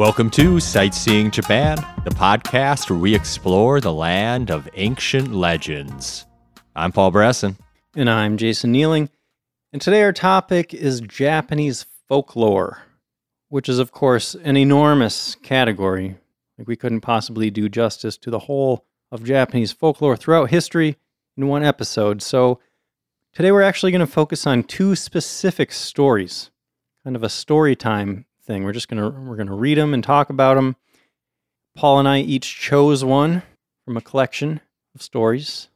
Welcome to Sightseeing Japan, the podcast where we explore the land of ancient legends. I'm Paul Bresson. And I'm Jason Nealing. And today our topic is Japanese folklore, which is, of course, an enormous category. Like we couldn't possibly do justice to the whole of Japanese folklore throughout history in one episode. So today we're actually going to focus on two specific stories, kind of a story time thing. We're just to we're to read them and talk about them. Paul and I each chose one from a collection of stories.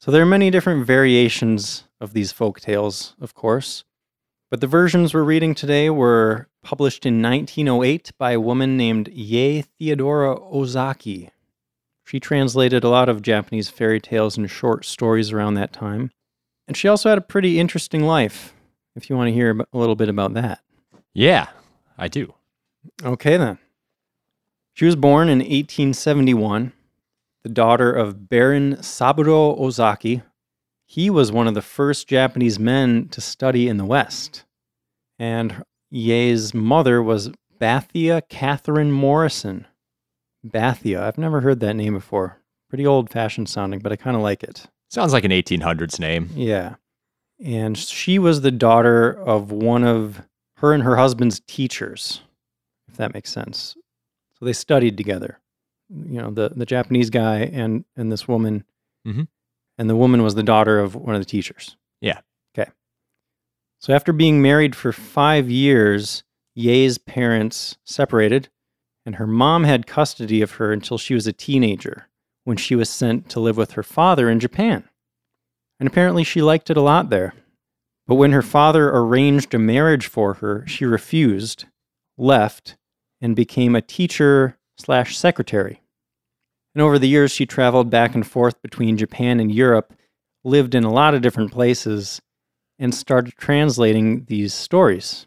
So there are many different variations of these folk tales, of course. But the versions we're reading today were published in 1908 by a woman named Yae Theodora Ozaki. She translated a lot of Japanese fairy tales and short stories around that time. And she also had a pretty interesting life, if you want to hear a little bit about that. Yeah, I do. Okay, then. She was born in 1871, the daughter of Baron Saburo Ozaki. He was one of the first Japanese men to study in the West. And Yae's mother was Bathia Catherine Morrison, Bathia. I've never heard that name before. Pretty old fashioned sounding, but I kind of like it. Sounds like an 1800s name. Yeah. And she was the daughter of one of her and her husband's teachers, if that makes sense. So they studied together. You know, the, the Japanese guy and, and this woman. Mhm. And the woman was the daughter of one of the teachers. Yeah. Okay. So after being married for five years, Yae's parents separated and her mom had custody of her until she was a teenager when she was sent to live with her father in Japan. And apparently she liked it a lot there. But when her father arranged a marriage for her, she refused, left, and became a teacher slash secretary. And over the years, she traveled back and forth between Japan and Europe, lived in a lot of different places, and started translating these stories.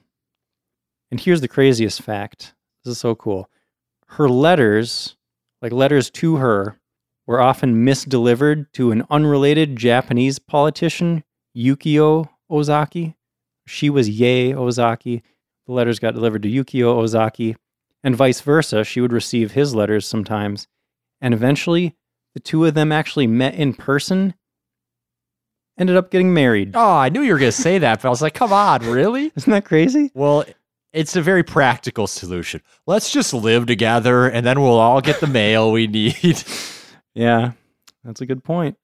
And here's the craziest fact this is so cool her letters, like letters to her, were often misdelivered to an unrelated Japanese politician, Yukio Ozaki. She was Yae Ozaki. The letters got delivered to Yukio Ozaki, and vice versa. She would receive his letters sometimes. And eventually, the two of them actually met in person, ended up getting married. Oh, I knew you were going to say that, but I was like, come on, really? Isn't that crazy? Well, it's a very practical solution. Let's just live together and then we'll all get the mail we need. Yeah, that's a good point.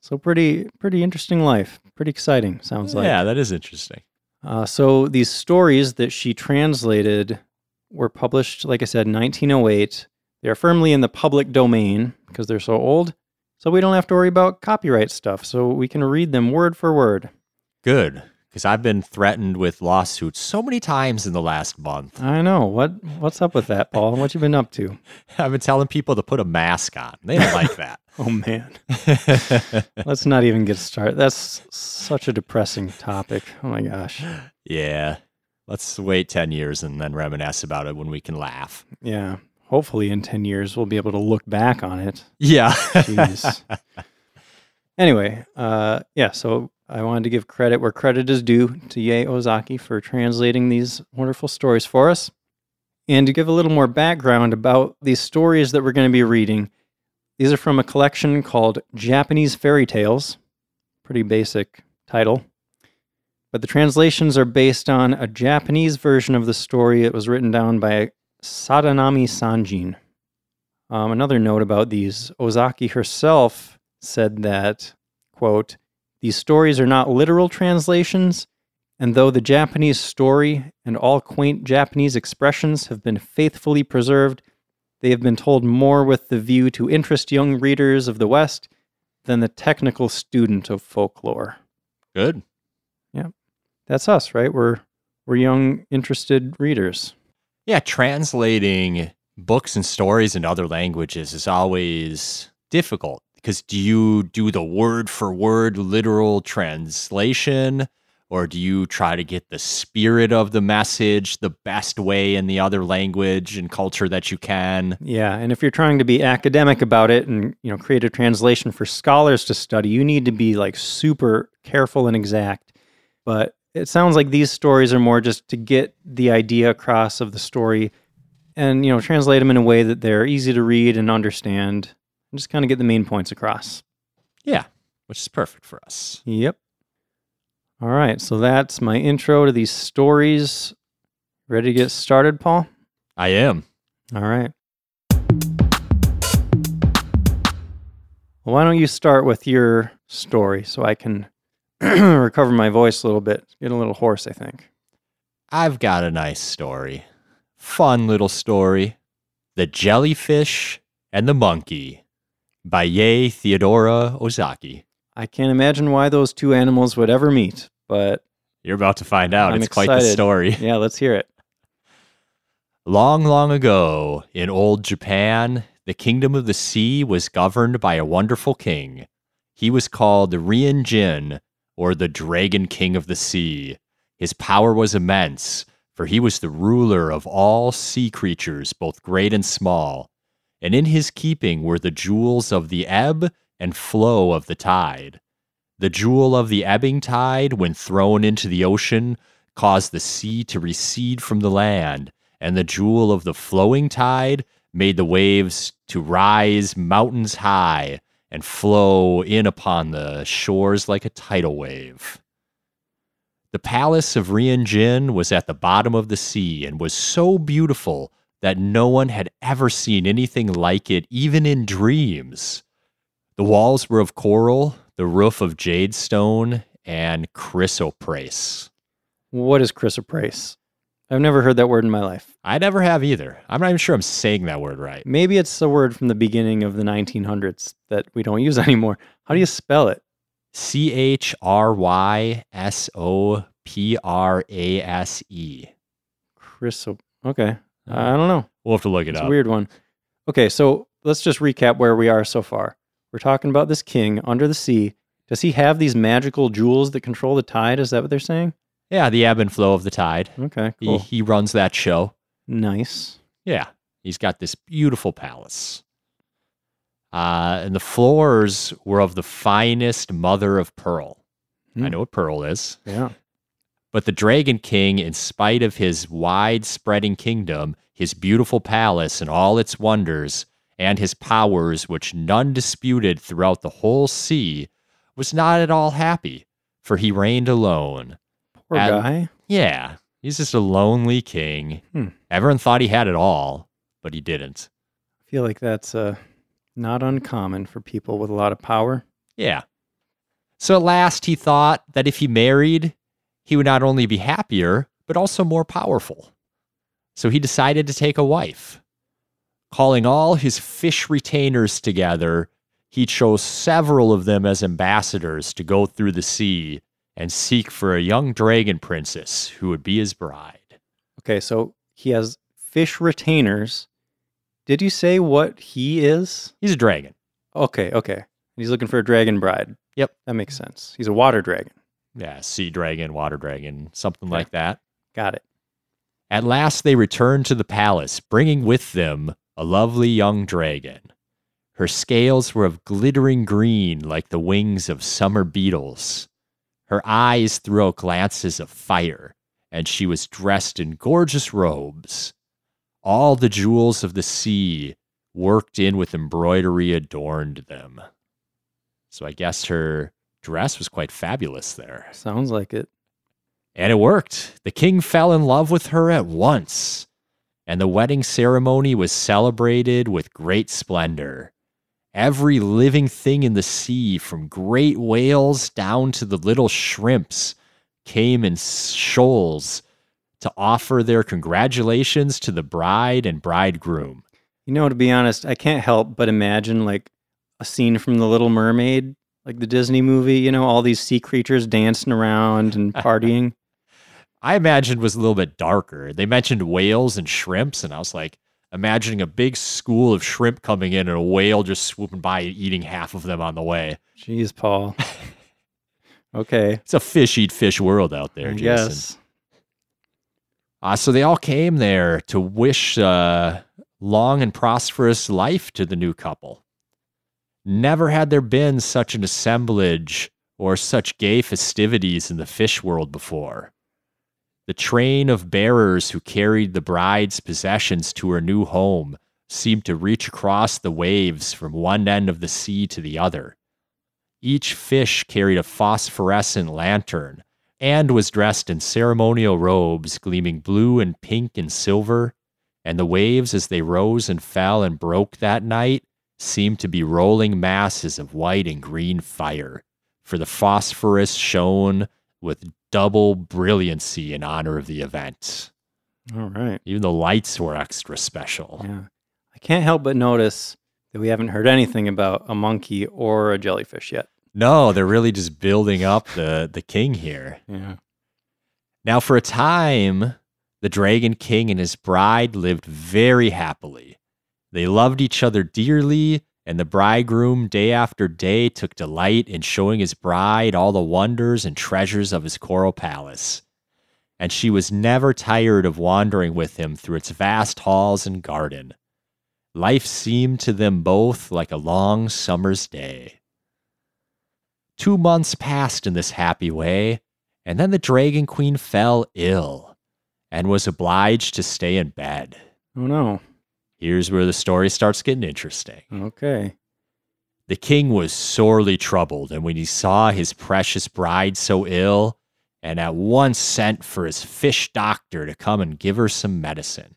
So pretty pretty interesting life. Pretty exciting, sounds like. yeah, that is interesting. Uh, so these stories that she translated were published, like I said, 1908. They are firmly in the public domain because they're so old. So we don't have to worry about copyright stuff. So we can read them word for word. Good, because I've been threatened with lawsuits so many times in the last month. I know what what's up with that, Paul. What you been up to? I've been telling people to put a mask on. They don't like that. Oh man, let's not even get started. That's such a depressing topic. Oh my gosh. yeah. Let's wait 10 years and then reminisce about it when we can laugh. Yeah. Hopefully, in ten years, we'll be able to look back on it Yeah. Jeez. anyway, uh, yeah, so I wanted to give credit where credit is due to Yae Ozaki for translating these wonderful stories for us. And to give a little more background about these stories that we're going to be reading, these are from a collection called Japanese Fairy Tales. Pretty basic title. But the translations are based on a Japanese version of the story It was written down by Sadanami Sanjin. Um, another note about these Ozaki herself said that, quote, these stories are not literal translations, and though the Japanese story and all quaint Japanese expressions have been faithfully preserved, they have been told more with the view to interest young readers of the West than the technical student of folklore. Good. Yeah. That's us, right? We're we're young, interested readers. Yeah, translating books and stories in other languages is always difficult because do you do the word for word literal translation or do you try to get the spirit of the message the best way in the other language and culture that you can? Yeah, and if you're trying to be academic about it and you know create a translation for scholars to study, you need to be like super careful and exact. But it sounds like these stories are more just to get the idea across of the story and, you know, translate them in a way that they're easy to read and understand and just kind of get the main points across. Yeah, which is perfect for us. Yep. All right. So that's my intro to these stories. Ready to get started, Paul? I am. All right. Well, why don't you start with your story so I can recover my voice a little bit? Get a little hoarse, I think. I've got a nice story. Fun little story. The Jellyfish and the Monkey by Yae Theodora Ozaki. I can't imagine why those two animals would ever meet, but You're about to find out. I'm it's quite the story. yeah, let's hear it. Long, long ago, in old Japan, the kingdom of the sea was governed by a wonderful king. He was called Rian Jin, or the Dragon King of the Sea. His power was immense, for he was the ruler of all sea creatures, both great and small. And in his keeping were the jewels of the ebb and flow of the tide. The jewel of the ebbing tide, when thrown into the ocean, caused the sea to recede from the land, and the jewel of the flowing tide made the waves to rise mountains high and flow in upon the shores like a tidal wave. The palace of Rian Jin was at the bottom of the sea and was so beautiful that no one had ever seen anything like it, even in dreams. The walls were of coral, the roof of jade stone, and chrysoprase. What is chrysoprase? I've never heard that word in my life. I never have either. I'm not even sure I'm saying that word right. Maybe it's a word from the beginning of the 1900s that we don't use anymore. How do you spell it? C H R Y S O P R A S E. Chryso. Okay. I don't know. We'll have to look it It's up. a weird one. Okay, so let's just recap where we are so far. We're talking about this king under the sea. Does he have these magical jewels that control the tide? Is that what they're saying? Yeah, the ebb and flow of the tide. Okay, He, cool. he runs that show. nice. Yeah, he's got this beautiful palace. Uh, and the floors were of the finest mother of pearl. I Hmm. know what pearl is. Yeah. But the Dragon King, in spite of his wide spreading kingdom, his beautiful palace and all its wonders, and his powers, which none disputed throughout the whole sea, was not at all happy, for he reigned alone. Poor guy. Yeah, he's just a lonely king. Hmm. Everyone thought he had it all, but he didn't. I feel like that's uh, not uncommon for people with a lot of power. Yeah. So at last he thought that if he married, he would not only be happier, but also more powerful. So he decided to take a wife. Calling all his fish retainers together, he chose several of them as ambassadors to go through the sea and seek for a young dragon princess who would be his bride. Okay, so he has fish retainers. Did you say what he is? He's a dragon. Okay, okay. He's looking for a dragon bride. Yep. That makes sense. He's a water dragon. Yeah, sea dragon, water dragon, something Okay. like that. Got it. At last they returned to the palace, bringing with them a lovely young dragon. Her scales were of glittering green like the wings of summer beetles. Her eyes threw out glances of fire, and she was dressed in gorgeous robes. All the jewels of the sea worked in with embroidery adorned them. So I guess her dress was quite fabulous there. Sounds like it. And it worked. The king fell in love with her at once, and the wedding ceremony was celebrated with great splendor. Every living thing in the sea, from great whales down to the little shrimps, came in shoals to offer their congratulations to the bride and bridegroom. You know, to be honest, I can't help but imagine like a scene from The Little Mermaid, like the Disney movie, you know, all these sea creatures dancing around and partying. I imagined was a little bit darker. They mentioned whales and shrimps, and I was like imagining a big school of shrimp coming in and a whale just swooping by and eating half of them on the way. Jeez, Paul. Okay. It's a fish eat fish world out there, Jason. guess. Uh, so they all came there to wish uh, long and prosperous life to the new couple. Never had there been such an assemblage or such gay festivities in the fish world before. The train of bearers who carried the bride's possessions to her new home seemed to reach across the waves from one end of the sea to the other. Each fish carried a phosphorescent lantern and was dressed in ceremonial robes gleaming blue and pink and silver, and the waves as they rose and fell and broke that night seemed to be rolling masses of white and green fire, for the phosphorus shone with double brilliancy in honor of the event. All right. Even the lights were extra special. Yeah. I can't help but notice that we haven't heard anything about a monkey or a jellyfish yet. No, they're really just building up the, the king here. Yeah. Now, for a time, the Dragon King and his bride lived very happily. They loved each other dearly, and the bridegroom, day after day, took delight in showing his bride all the wonders and treasures of his coral palace. And she was never tired of wandering with him through its vast halls and garden. Life seemed to them both like a long summer's day. Two months passed in this happy way, and then the Dragon Queen fell ill and was obliged to stay in bed. Oh no. Here's where the story starts getting interesting. Okay. The king was sorely troubled, and when he saw his precious bride so ill, and at once sent for his fish doctor to come and give her some medicine.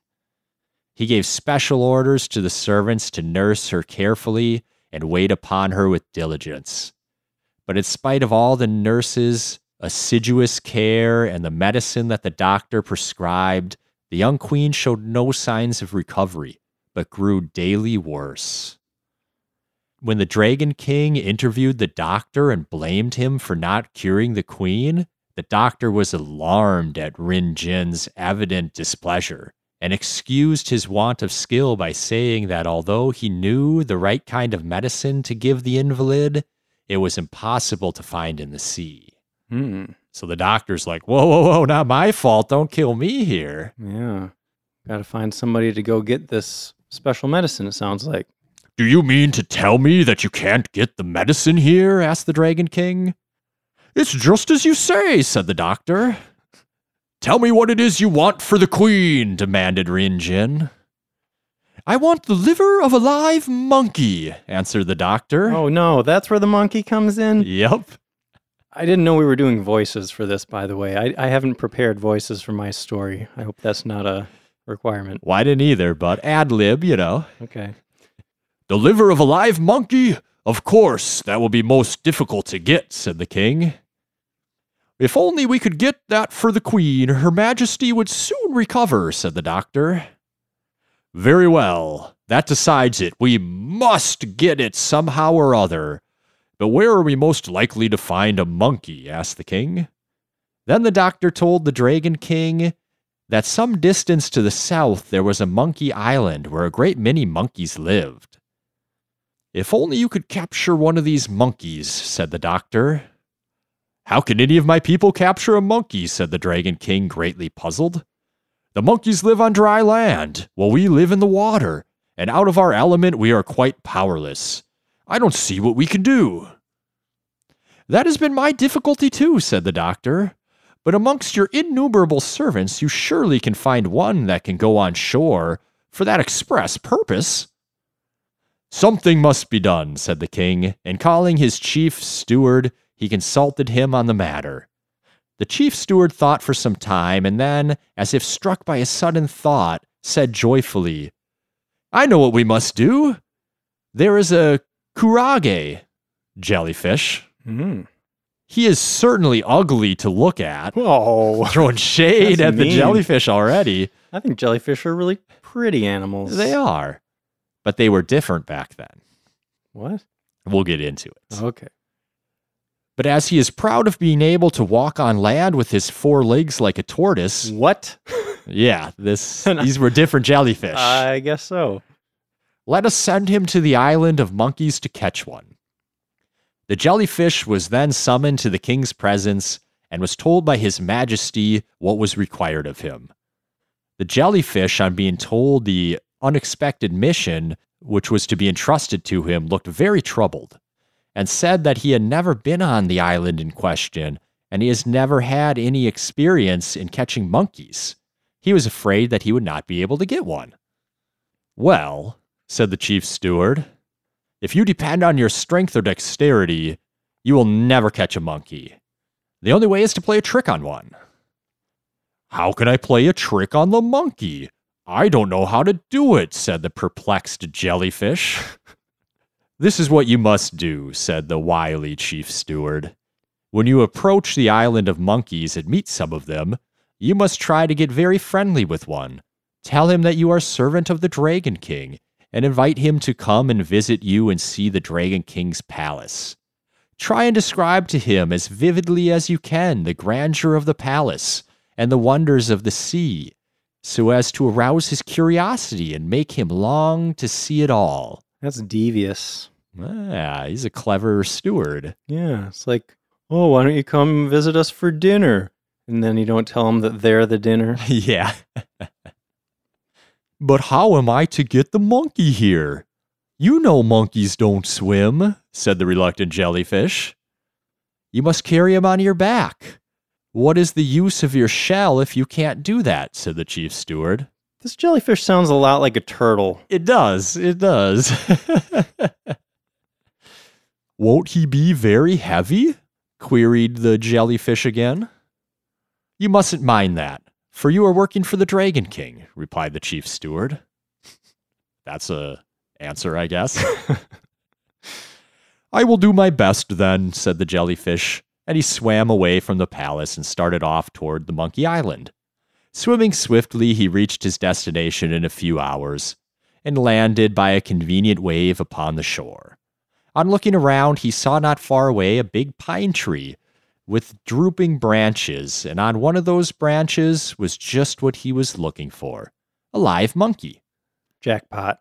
He gave special orders to the servants to nurse her carefully and wait upon her with diligence. But in spite of all the nurses' assiduous care and the medicine that the doctor prescribed, the young queen showed no signs of recovery, but grew daily worse. When the Dragon King interviewed the doctor and blamed him for not curing the queen, the doctor was alarmed at Rin Jin's evident displeasure and excused his want of skill by saying that although he knew the right kind of medicine to give the invalid, it was impossible to find in the sea. Hmm. So the doctor's like, Whoa, whoa, whoa, not my fault. Don't kill me here. Yeah. Got to find somebody to go get this special medicine, it sounds like. Do you mean to tell me that you can't get the medicine here? asked the Dragon King. It's just as you say, said the doctor. Tell me what it is you want for the queen, demanded Rin Jin. I want the liver of a live monkey, answered the doctor. Oh no, that's where the monkey comes in? Yep. I didn't know we were doing voices for this, by the way. I, I haven't prepared voices for my story. I hope that's not a requirement. I didn't either, but ad lib, you know. Okay. The liver of a live monkey? Of course, that will be most difficult to get, said the king. If only we could get that for the queen, her majesty would soon recover, said the doctor. Very well, that decides it. We must get it somehow or other. But where are we most likely to find a monkey? asked the king. Then the doctor told the Dragon King that some distance to the south there was a monkey island where a great many monkeys lived. If only you could capture one of these monkeys, said the doctor. How can any of my people capture a monkey? said the Dragon King, greatly puzzled. The monkeys live on dry land, while we live in the water, and out of our element we are quite powerless. I don't see what we can do. That has been my difficulty too, said the doctor. But amongst your innumerable servants, you surely can find one that can go on shore for that express purpose. Something must be done, said the king, and calling his chief steward, he consulted him on the matter. The chief steward thought for some time, and then, as if struck by a sudden thought, said joyfully, I know what we must do. There is a kurage jellyfish. Hmm. He is certainly ugly to look at. Whoa. Throwing shade at the jellyfish already. I think jellyfish are really pretty animals. They are. But they were different back then. What? We'll get into it. Okay. But as he is proud of being able to walk on land with his four legs like a tortoise, What? yeah, this these were different jellyfish. I guess so. Let us send him to the island of monkeys to catch one. The jellyfish was then summoned to the king's presence and was told by his majesty what was required of him. The jellyfish, on being told the unexpected mission which was to be entrusted to him, looked very troubled, and said that he had never been on the island in question and he has never had any experience in catching monkeys. He was afraid that he would not be able to get one. Well, said the chief steward, if you depend on your strength or dexterity, you will never catch a monkey. The only way is to play a trick on one. How can I play a trick on the monkey? I don't know how to do it, said the perplexed jellyfish. this is what you must do, said the wily chief steward. When you approach the island of monkeys and meet some of them, you must try to get very friendly with one. Tell him that you are servant of the Dragon King and invite him to come and visit you and see the Dragon King's palace. Try and describe to him as vividly as you can the grandeur of the palace and the wonders of the sea, so as to arouse his curiosity and make him long to see it all. That's devious. Ah, he's a clever steward. Yeah, it's like, oh, why don't you come visit us for dinner? And then you don't tell him that they're the dinner. yeah. but how am I to get the monkey here? You know monkeys don't swim, said the reluctant jellyfish. You must carry him on your back. What is the use of your shell if you can't do that? said the chief steward. This jellyfish sounds a lot like a turtle. It does. It does. Won't he be very heavy? queried the jellyfish again. You mustn't mind that, for you are working for the Dragon King, replied the chief steward. That's a answer, I guess. I will do my best then, said the jellyfish, and he swam away from the palace and started off toward the Monkey Island. Swimming swiftly, he reached his destination in a few hours and landed by a convenient wave upon the shore. On looking around, he saw not far away a big pine tree with drooping branches, and on one of those branches was just what he was looking for a live monkey. Jackpot.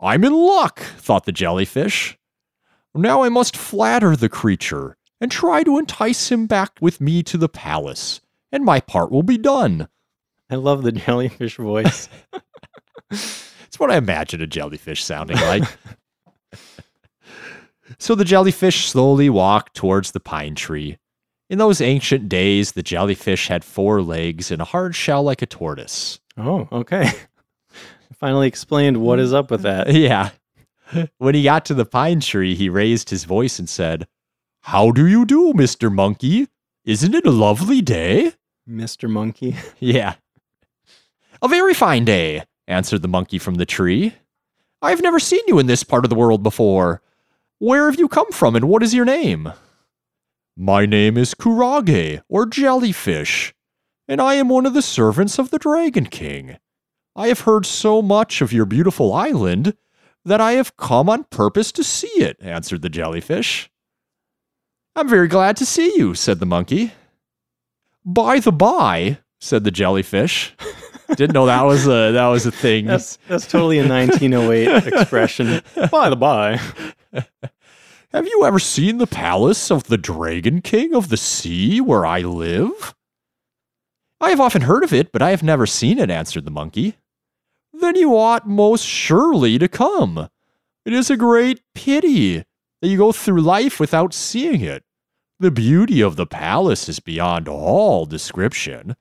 I'm in luck, thought the jellyfish. Now I must flatter the creature and try to entice him back with me to the palace, and my part will be done. I love the jellyfish voice. it's what I imagine a jellyfish sounding like. so the jellyfish slowly walked towards the pine tree. In those ancient days, the jellyfish had four legs and a hard shell like a tortoise. Oh, okay. Finally explained what is up with that. Yeah. When he got to the pine tree, he raised his voice and said, How do you do, Mr. Monkey? Isn't it a lovely day? Mr. Monkey. Yeah. A very fine day, answered the monkey from the tree. I have never seen you in this part of the world before. Where have you come from and what is your name? My name is Kurage, or Jellyfish, and I am one of the servants of the Dragon King. I have heard so much of your beautiful island that I have come on purpose to see it, answered the jellyfish. I'm very glad to see you, said the monkey. By the by, said the jellyfish. Didn't know that was a that was a thing. That's that's totally a 1908 expression. By the by. Have you ever seen the palace of the Dragon King of the Sea where I live? I have often heard of it, but I have never seen it, answered the monkey. Then you ought most surely to come. It is a great pity that you go through life without seeing it. The beauty of the palace is beyond all description.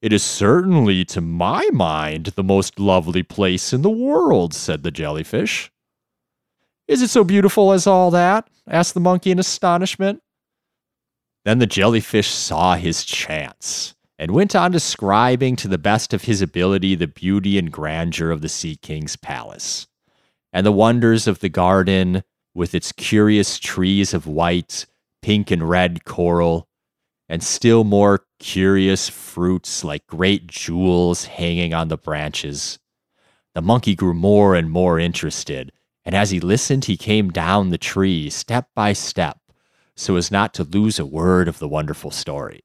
It is certainly, to my mind, the most lovely place in the world, said the jellyfish. Is it so beautiful as all that? asked the monkey in astonishment. Then the jellyfish saw his chance and went on describing to the best of his ability the beauty and grandeur of the Sea King's palace, and the wonders of the garden with its curious trees of white, pink, and red coral, and still more curious fruits like great jewels hanging on the branches. The monkey grew more and more interested, and as he listened, he came down the tree step by step so as not to lose a word of the wonderful story.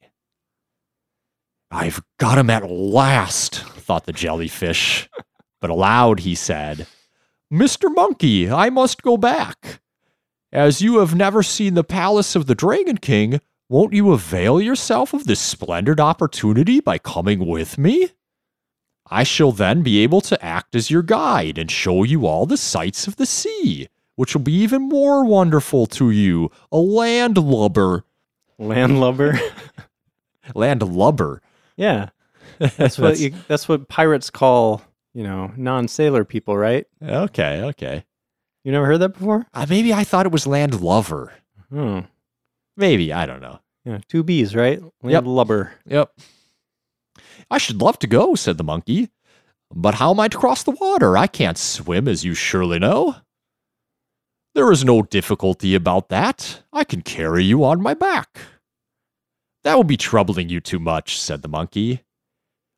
I've got him at last, thought the jellyfish. but aloud he said, Mr. Monkey, I must go back. As you have never seen the palace of the Dragon King, won't you avail yourself of this splendid opportunity by coming with me? I shall then be able to act as your guide and show you all the sights of the sea, which will be even more wonderful to you a landlubber. Landlubber. Landlubber. yeah. That's what you, that's what pirates call, you know, non-sailor people, right? okay, okay. You never heard that before? Uh, maybe I thought it was landlover. Hmm. Maybe, I don't know. Yeah, two B's, right? Landlubber. Yep. I should love to go, said the monkey. But how am I to cross the water? I can't swim, as you surely know. There is no difficulty about that. I can carry you on my back. That will be troubling you too much, said the monkey.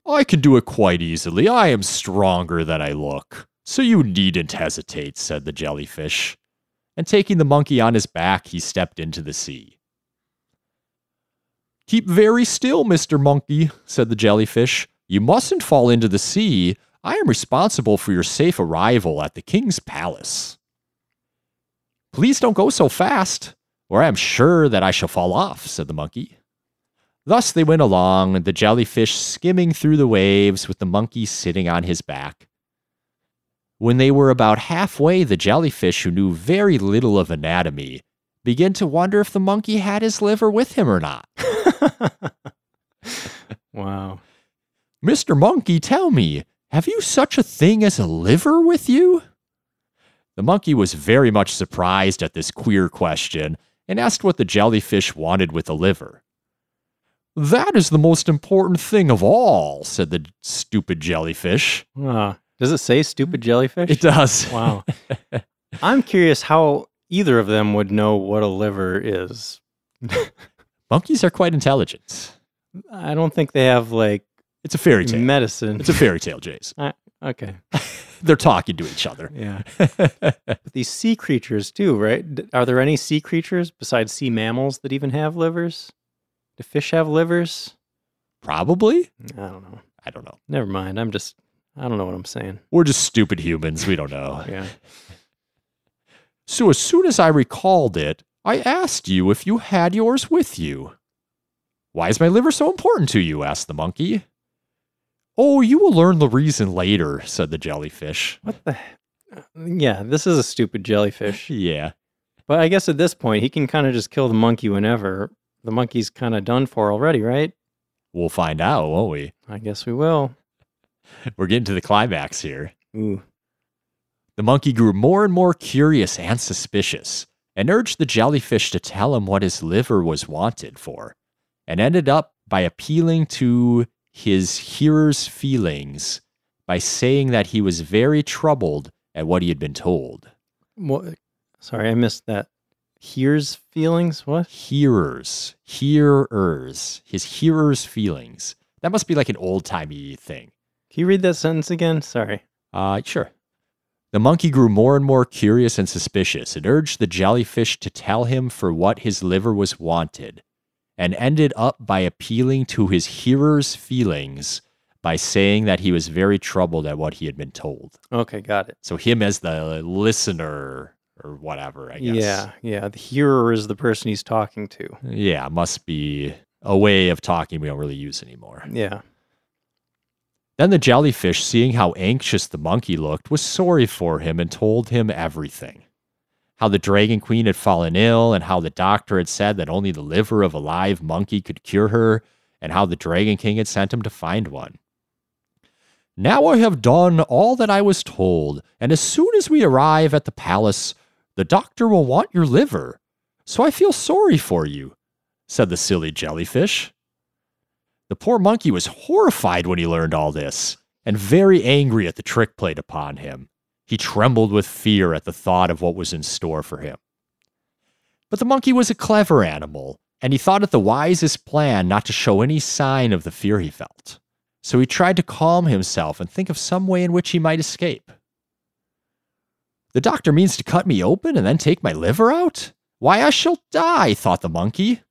I can do it quite easily. I am stronger than I look. So you needn't hesitate, said the jellyfish. And taking the monkey on his back, he stepped into the sea. Keep very still, Mr. Monkey, said the jellyfish. You mustn't fall into the sea. I am responsible for your safe arrival at the king's palace. Please don't go so fast, or I am sure that I shall fall off, said the monkey. Thus they went along, the jellyfish skimming through the waves with the monkey sitting on his back. When they were about halfway, the jellyfish, who knew very little of anatomy, began to wonder if the monkey had his liver with him or not. wow. Mr. Monkey, tell me, have you such a thing as a liver with you? The monkey was very much surprised at this queer question and asked what the jellyfish wanted with a liver. That is the most important thing of all, said the stupid jellyfish. Ah, does it say stupid jellyfish? It does. Wow. I'm curious how either of them would know what a liver is. Monkeys are quite intelligent. I don't think they have like It's a fairy tale. medicine. It's a fairy tale, Jace. okay. They're talking to each other. Yeah. But these sea creatures too, right? Are there any sea creatures besides sea mammals that even have livers? Do fish have livers? Probably. I don't know. I don't know. Never mind. I'm just I don't know what I'm saying. We're just stupid humans. We don't know. Yeah. So as soon as I recalled it, I asked you if you had yours with you. Why is my liver so important to you? asked the monkey. Oh, you will learn the reason later, said the jellyfish. What the Yeah, this is a stupid jellyfish. Yeah. But I guess at this point he can kind of just kill the monkey whenever. The monkey's kind of done for already, right? We'll find out, won't we? I guess we will. We're getting to the climax here. Ooh. The monkey grew more and more curious and suspicious, and urged the jellyfish to tell him what his liver was wanted for, and ended up by appealing to his hearer's feelings by saying that he was very troubled at what he had been told. What? Sorry, I missed that. Hears feelings? What? Hearers, hearers, his hearer's feelings. That must be like an old timey thing. Can you read that sentence again? Sorry. Uh, sure. The monkey grew more and more curious and suspicious and urged the jellyfish to tell him for what his liver was wanted, and ended up by appealing to his hearer's feelings by saying that he was very troubled at what he had been told. Okay, got it. So, him as the listener or whatever, I guess. Yeah, yeah. The hearer is the person he's talking to. Yeah, must be a way of talking we don't really use anymore. Yeah. Then the jellyfish, seeing how anxious the monkey looked, was sorry for him and told him everything. How the dragon queen had fallen ill, and how the doctor had said that only the liver of a live monkey could cure her, and how the dragon king had sent him to find one. Now I have done all that I was told, and as soon as we arrive at the palace, the doctor will want your liver. So I feel sorry for you, said the silly jellyfish. The poor monkey was horrified when he learned all this, and very angry at the trick played upon him. He trembled with fear at the thought of what was in store for him. But the monkey was a clever animal, and he thought it the wisest plan not to show any sign of the fear he felt. So he tried to calm himself and think of some way in which he might escape. The doctor means to cut me open and then take my liver out? Why, I shall die, thought the monkey.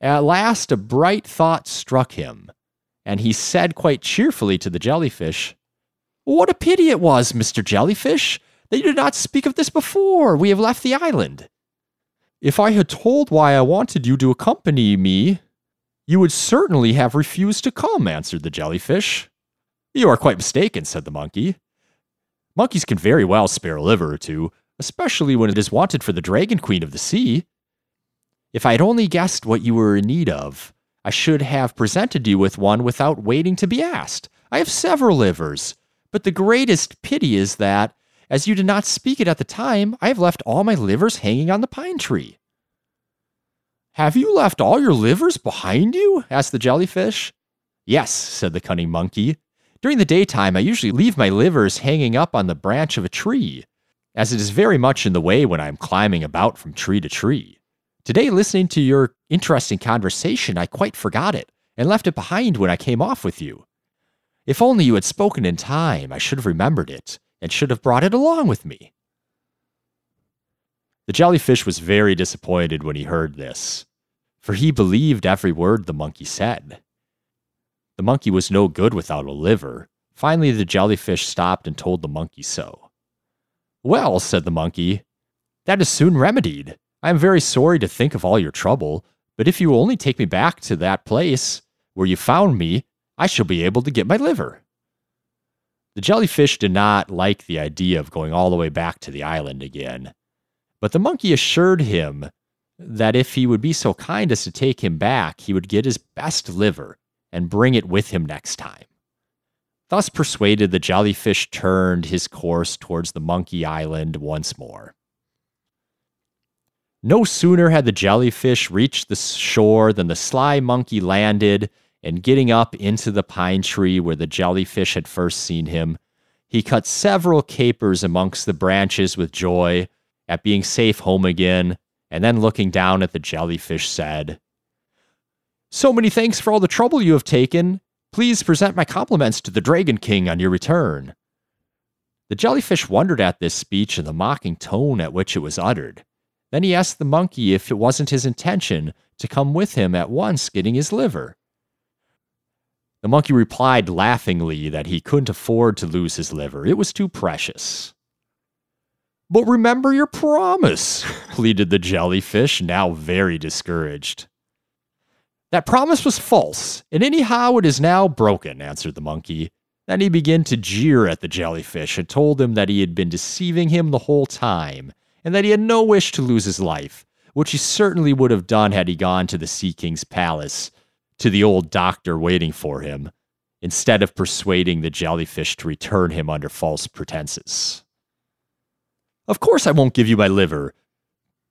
At last, a bright thought struck him, and he said quite cheerfully to the jellyfish, What a pity it was, Mr. Jellyfish, that you did not speak of this before we have left the island. If I had told why I wanted you to accompany me, you would certainly have refused to come, answered the jellyfish. You are quite mistaken, said the monkey. Monkeys can very well spare a liver or two, especially when it is wanted for the Dragon Queen of the Sea. If I had only guessed what you were in need of, I should have presented you with one without waiting to be asked. I have several livers, but the greatest pity is that, as you did not speak it at the time, I have left all my livers hanging on the pine tree. Have you left all your livers behind you? asked the jellyfish. Yes, said the cunning monkey. During the daytime, I usually leave my livers hanging up on the branch of a tree, as it is very much in the way when I am climbing about from tree to tree. Today, listening to your interesting conversation, I quite forgot it and left it behind when I came off with you. If only you had spoken in time, I should have remembered it and should have brought it along with me. The jellyfish was very disappointed when he heard this, for he believed every word the monkey said. The monkey was no good without a liver. Finally, the jellyfish stopped and told the monkey so. Well, said the monkey, that is soon remedied. I am very sorry to think of all your trouble, but if you will only take me back to that place where you found me, I shall be able to get my liver. The jellyfish did not like the idea of going all the way back to the island again. But the monkey assured him that if he would be so kind as to take him back, he would get his best liver and bring it with him next time. Thus persuaded, the jellyfish turned his course towards the monkey island once more. No sooner had the jellyfish reached the shore than the sly monkey landed, and getting up into the pine tree where the jellyfish had first seen him, he cut several capers amongst the branches with joy, at being safe home again, and then looking down at the jellyfish, said, So many thanks for all the trouble you have taken. Please present my compliments to the Dragon King on your return. The jellyfish wondered at this speech and the mocking tone at which it was uttered. Then he asked the monkey if it wasn't his intention to come with him at once getting his liver. The monkey replied laughingly that he couldn't afford to lose his liver, it was too precious. But remember your promise, pleaded the jellyfish, now very discouraged. That promise was false, and anyhow it is now broken, answered the monkey. Then he began to jeer at the jellyfish and told him that he had been deceiving him the whole time, and that he had no wish to lose his life, which he certainly would have done had he gone to the Sea King's palace, to the old doctor waiting for him, instead of persuading the jellyfish to return him under false pretenses. Of course, I won't give you my liver.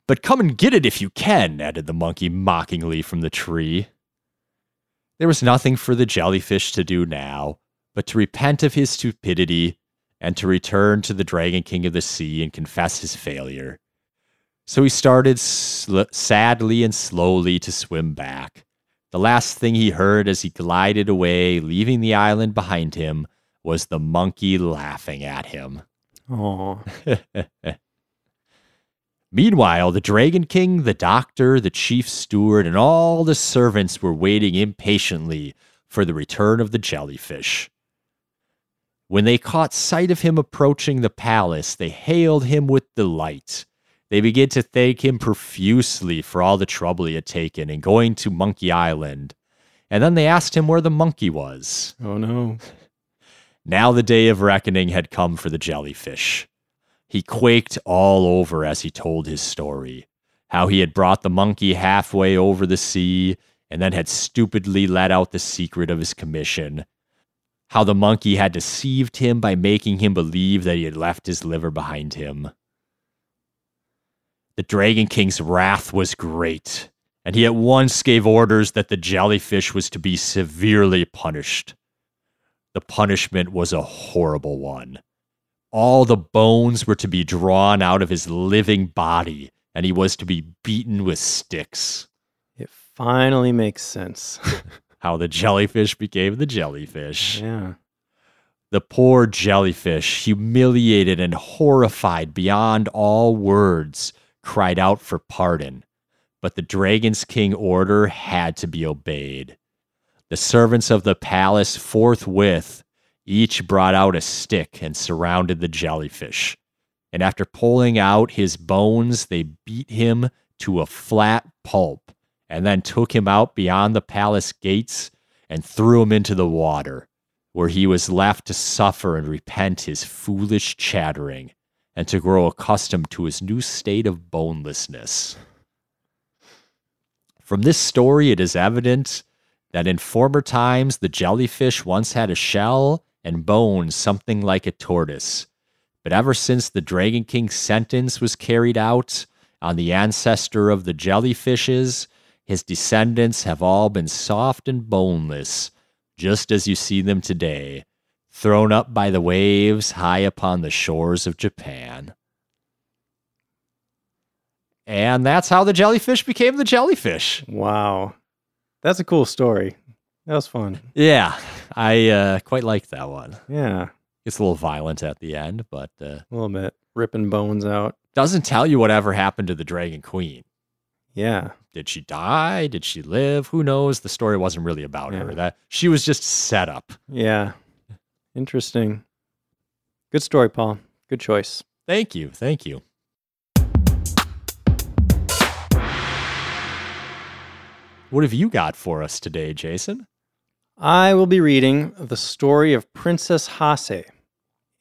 But come and get it if you can, added the monkey mockingly from the tree. There was nothing for the jellyfish to do now but to repent of his stupidity and to return to the Dragon King of the Sea and confess his failure. So he started sl- sadly and slowly to swim back. The last thing he heard as he glided away, leaving the island behind him, was the monkey laughing at him. Oh. Meanwhile, the Dragon King, the doctor, the chief steward, and all the servants were waiting impatiently for the return of the jellyfish. When they caught sight of him approaching the palace, they hailed him with delight. They began to thank him profusely for all the trouble he had taken in going to Monkey Island. And then they asked him where the monkey was. Oh no. Now the day of reckoning had come for the jellyfish. He quaked all over as he told his story how he had brought the monkey halfway over the sea and then had stupidly let out the secret of his commission. How the monkey had deceived him by making him believe that he had left his liver behind him. The Dragon King's wrath was great, and he at once gave orders that the jellyfish was to be severely punished. The punishment was a horrible one. All the bones were to be drawn out of his living body, and he was to be beaten with sticks. It finally makes sense. How the jellyfish became the jellyfish. yeah. The poor jellyfish, humiliated and horrified beyond all words, cried out for pardon. But the dragon's king order had to be obeyed. The servants of the palace forthwith each brought out a stick and surrounded the jellyfish. And after pulling out his bones, they beat him to a flat pulp and then took him out beyond the palace gates and threw him into the water, where he was left to suffer and repent his foolish chattering and to grow accustomed to his new state of bonelessness. From this story, it is evident that in former times the jellyfish once had a shell and bones something like a tortoise. But ever since the Dragon King's sentence was carried out on the ancestor of the jellyfishes, his descendants have all been soft and boneless, just as you see them today, thrown up by the waves high upon the shores of Japan. And that's how the jellyfish became the jellyfish. Wow. That's a cool story. That was fun. Yeah, I uh, quite like that one. Yeah, It's a little violent at the end, but uh, a little bit. Ripping bones out. doesn't tell you whatever happened to the Dragon Queen. Yeah. Did she die? Did she live? Who knows? The story wasn't really about her. That she was just set up. Yeah. Interesting. Good story, Paul. Good choice. Thank you, thank you. What have you got for us today, Jason? I will be reading the story of Princess Hase.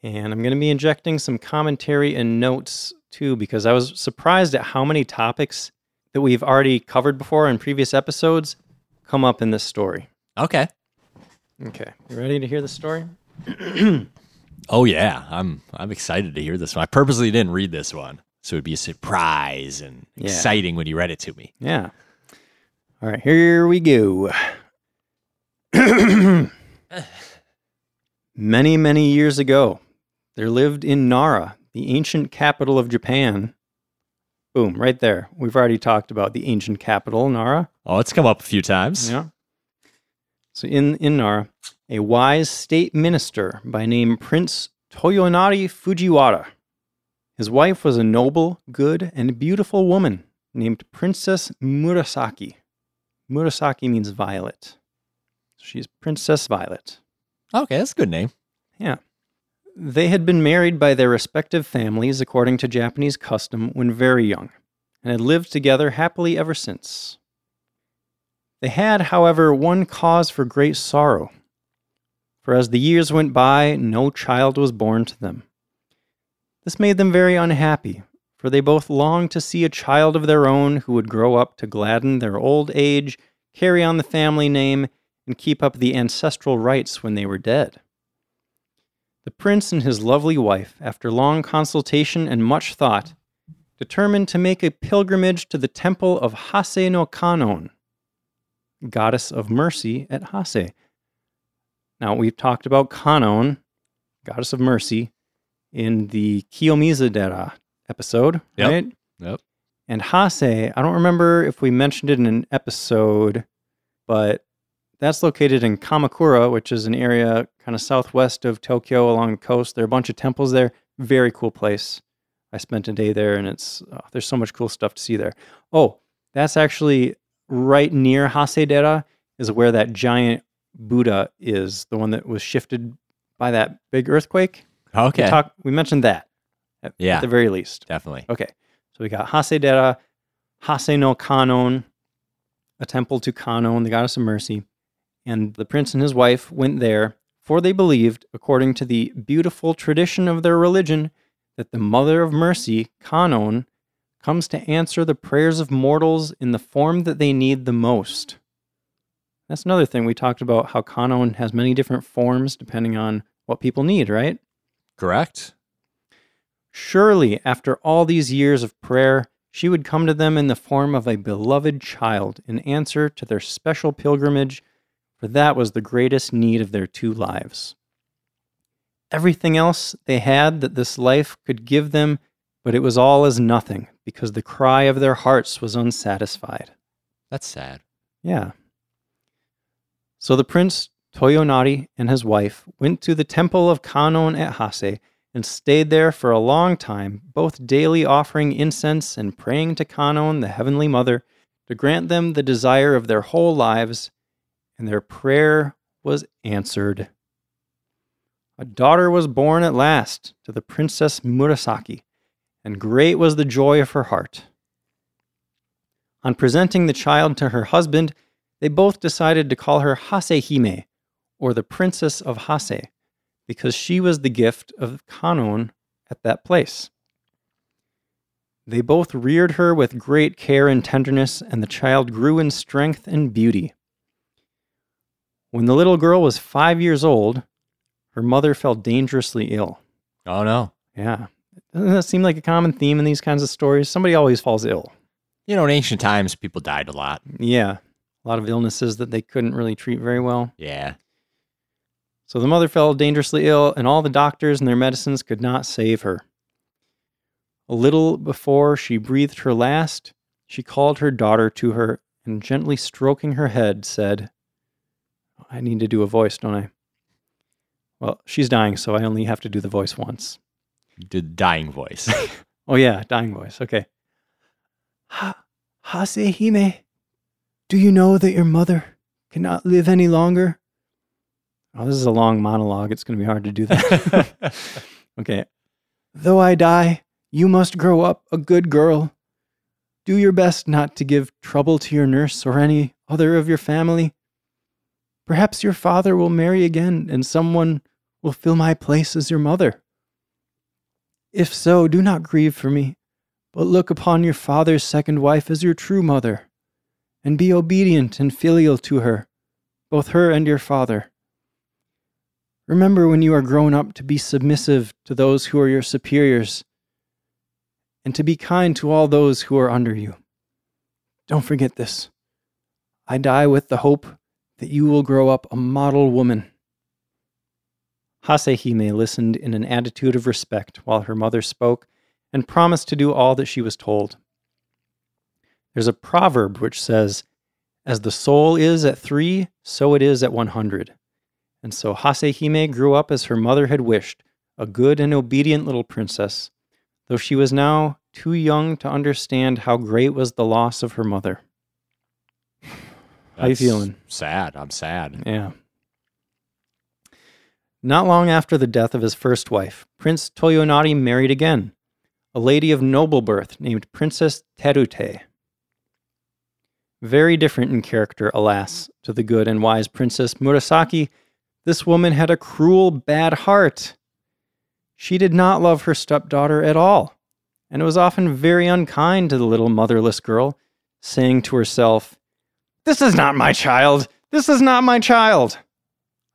And I'm going to be injecting some commentary and notes too, because I was surprised at how many topics that we've already covered before in previous episodes come up in this story. Okay. Okay. You ready to hear the story? Oh yeah, I'm I'm excited to hear this one. I purposely didn't read this one, so it'd be a surprise and Yeah. exciting when you read it to me. Yeah. All right, here we go. many, many years ago, there lived in Nara, the ancient capital of Japan. Boom, right there. We've already talked about the ancient capital, Nara. Oh, it's come up a few times. Yeah. So in, in Nara, a wise state minister by name Prince Toyonari Fujiwara. His wife was a noble, good, and beautiful woman named Princess Murasaki. Murasaki means violet. She's Princess Violet. Okay, that's a good name. Yeah. They had been married by their respective families according to Japanese custom when very young, and had lived together happily ever since. They had, however, one cause for great sorrow. For as the years went by, no child was born to them. This made them very unhappy, for they both longed to see a child of their own who would grow up to gladden their old age, carry on the family name, and keep up the ancestral rites when they were dead. The prince and his lovely wife, after long consultation and much thought, determined to make a pilgrimage to the temple of Hase no Kanon, goddess of mercy at Hase. Now, we've talked about Kanon, goddess of mercy, in the Kiyomizu Dera episode, Yep. right? Yep. And Hase, I don't remember if we mentioned it in an episode, but that's located in Kamakura, which is an area kind of southwest of Tokyo along the coast. There are a bunch of temples there. Very cool place. I spent a day there, and it's oh, there's so much cool stuff to see there. Oh, that's actually right near Hasedera is where that giant Buddha is, the one that was shifted by that big earthquake. We, Okay. talk, we mentioned that at, Yeah. at the very least. Definitely. Okay, so we got Hasedera, Hase no Kanon, a temple to Kanon, the goddess of mercy, and the prince and his wife went there, for they believed, according to the beautiful tradition of their religion, that the Mother of Mercy, Kanon, comes to answer the prayers of mortals in the form that they need the most. That's another thing we talked about how Kanon has many different forms depending on what people need, right? Correct. Surely, after all these years of prayer, she would come to them in the form of a beloved child in answer to their special pilgrimage, for that was the greatest need of their two lives. Everything else they had that this life could give them, but it was all as nothing because the cry of their hearts was unsatisfied. That's sad. Yeah. So the prince Toyonari and his wife went to the temple of Kanon at Hase and stayed there for a long time, both daily offering incense and praying to Kanon, the heavenly mother, to grant them the desire of their whole lives, and their prayer was answered. A daughter was born at last to the princess Murasaki, and great was the joy of her heart. On presenting the child to her husband, they both decided to call her Hasehime, or the Princess of Hase, because she was the gift of Kanon at that place. They both reared her with great care and tenderness, and the child grew in strength and beauty. When the little girl was five years old, her mother fell dangerously ill. Oh no. Yeah. Doesn't that seem like a common theme in these kinds of stories? Somebody always falls ill. You know, in ancient times, people died a lot. Yeah. A lot of illnesses that they couldn't really treat very well. Yeah. So the mother fell dangerously ill, and all the doctors and their medicines could not save her. A little before she breathed her last, she called her daughter to her and gently stroking her head said, I need to do a voice, don't I? Well, she's dying, so I only have to do the voice once. The dying voice. Oh, yeah, dying voice. Okay. Ha, Hasehime, do you know that your mother cannot live any longer? Oh, this is a long monologue. It's going to be hard to do that. okay. Though I die, you must grow up a good girl. Do your best not to give trouble to your nurse or any other of your family. Perhaps your father will marry again and someone will fill my place as your mother. If so, do not grieve for me, but look upon your father's second wife as your true mother, and be obedient and filial to her, both her and your father. Remember when you are grown up to be submissive to those who are your superiors, and to be kind to all those who are under you. Don't forget this. I die with the hope that you will grow up a model woman. Hasehime listened in an attitude of respect while her mother spoke and promised to do all that she was told. There's a proverb which says, As the soul is at three, so it is at 100. And so Hasehime grew up as her mother had wished, a good and obedient little princess, though she was now too young to understand how great was the loss of her mother. How you feeling? Sad. I'm sad. Yeah. Not long after the death of his first wife, Prince Toyonari married again, a lady of noble birth named Princess Terute. Very different in character, alas, to the good and wise Princess Murasaki, this woman had a cruel, bad heart. She did not love her stepdaughter at all, and was often very unkind to the little motherless girl, saying to herself, This is not my child! This is not my child!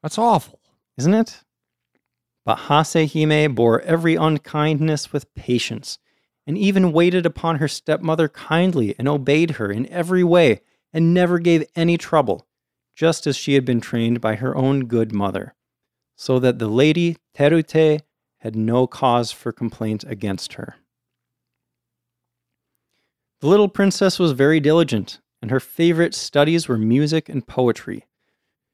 That's awful. isn't it? But Hasehime bore every unkindness with patience, and even waited upon her stepmother kindly and obeyed her in every way, and never gave any trouble, just as she had been trained by her own good mother, so that the lady Terute had no cause for complaint against her. The little princess was very diligent, and her favorite studies were music and poetry.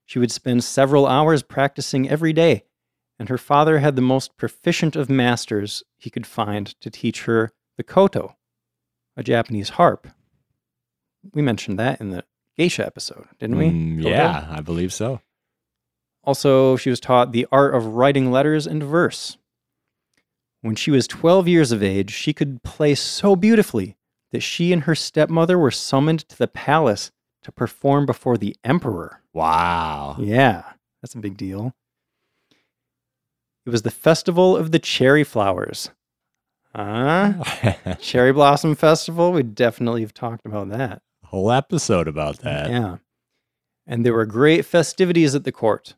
She would spend several hours practicing every day, and her father had the most proficient of masters he could find to teach her the koto, a Japanese harp. We mentioned that in the geisha episode, didn't we? Mm, yeah, I believe so. Also, she was taught the art of writing letters and verse. When she was 12 years of age, she could play so beautifully that she and her stepmother were summoned to the palace to perform before the emperor. Wow. Yeah, that's a big deal. It was the festival of the cherry flowers. Huh? cherry blossom festival? We definitely have talked about that. Whole episode about that. Yeah. And there were great festivities at the court.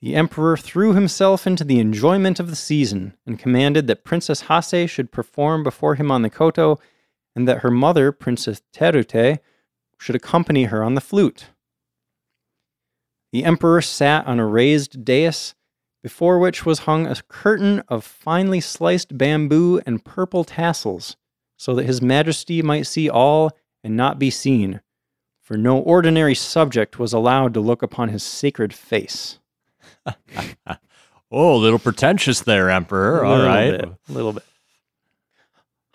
The emperor threw himself into the enjoyment of the season and commanded that Princess Hase should perform before him on the koto and that her mother, Princess Terute, should accompany her on the flute. The emperor sat on a raised dais before which was hung a curtain of finely sliced bamboo and purple tassels, so that his majesty might see all and not be seen, for no ordinary subject was allowed to look upon his sacred face. Oh, a little pretentious there, Emperor. All Little bit, a little bit.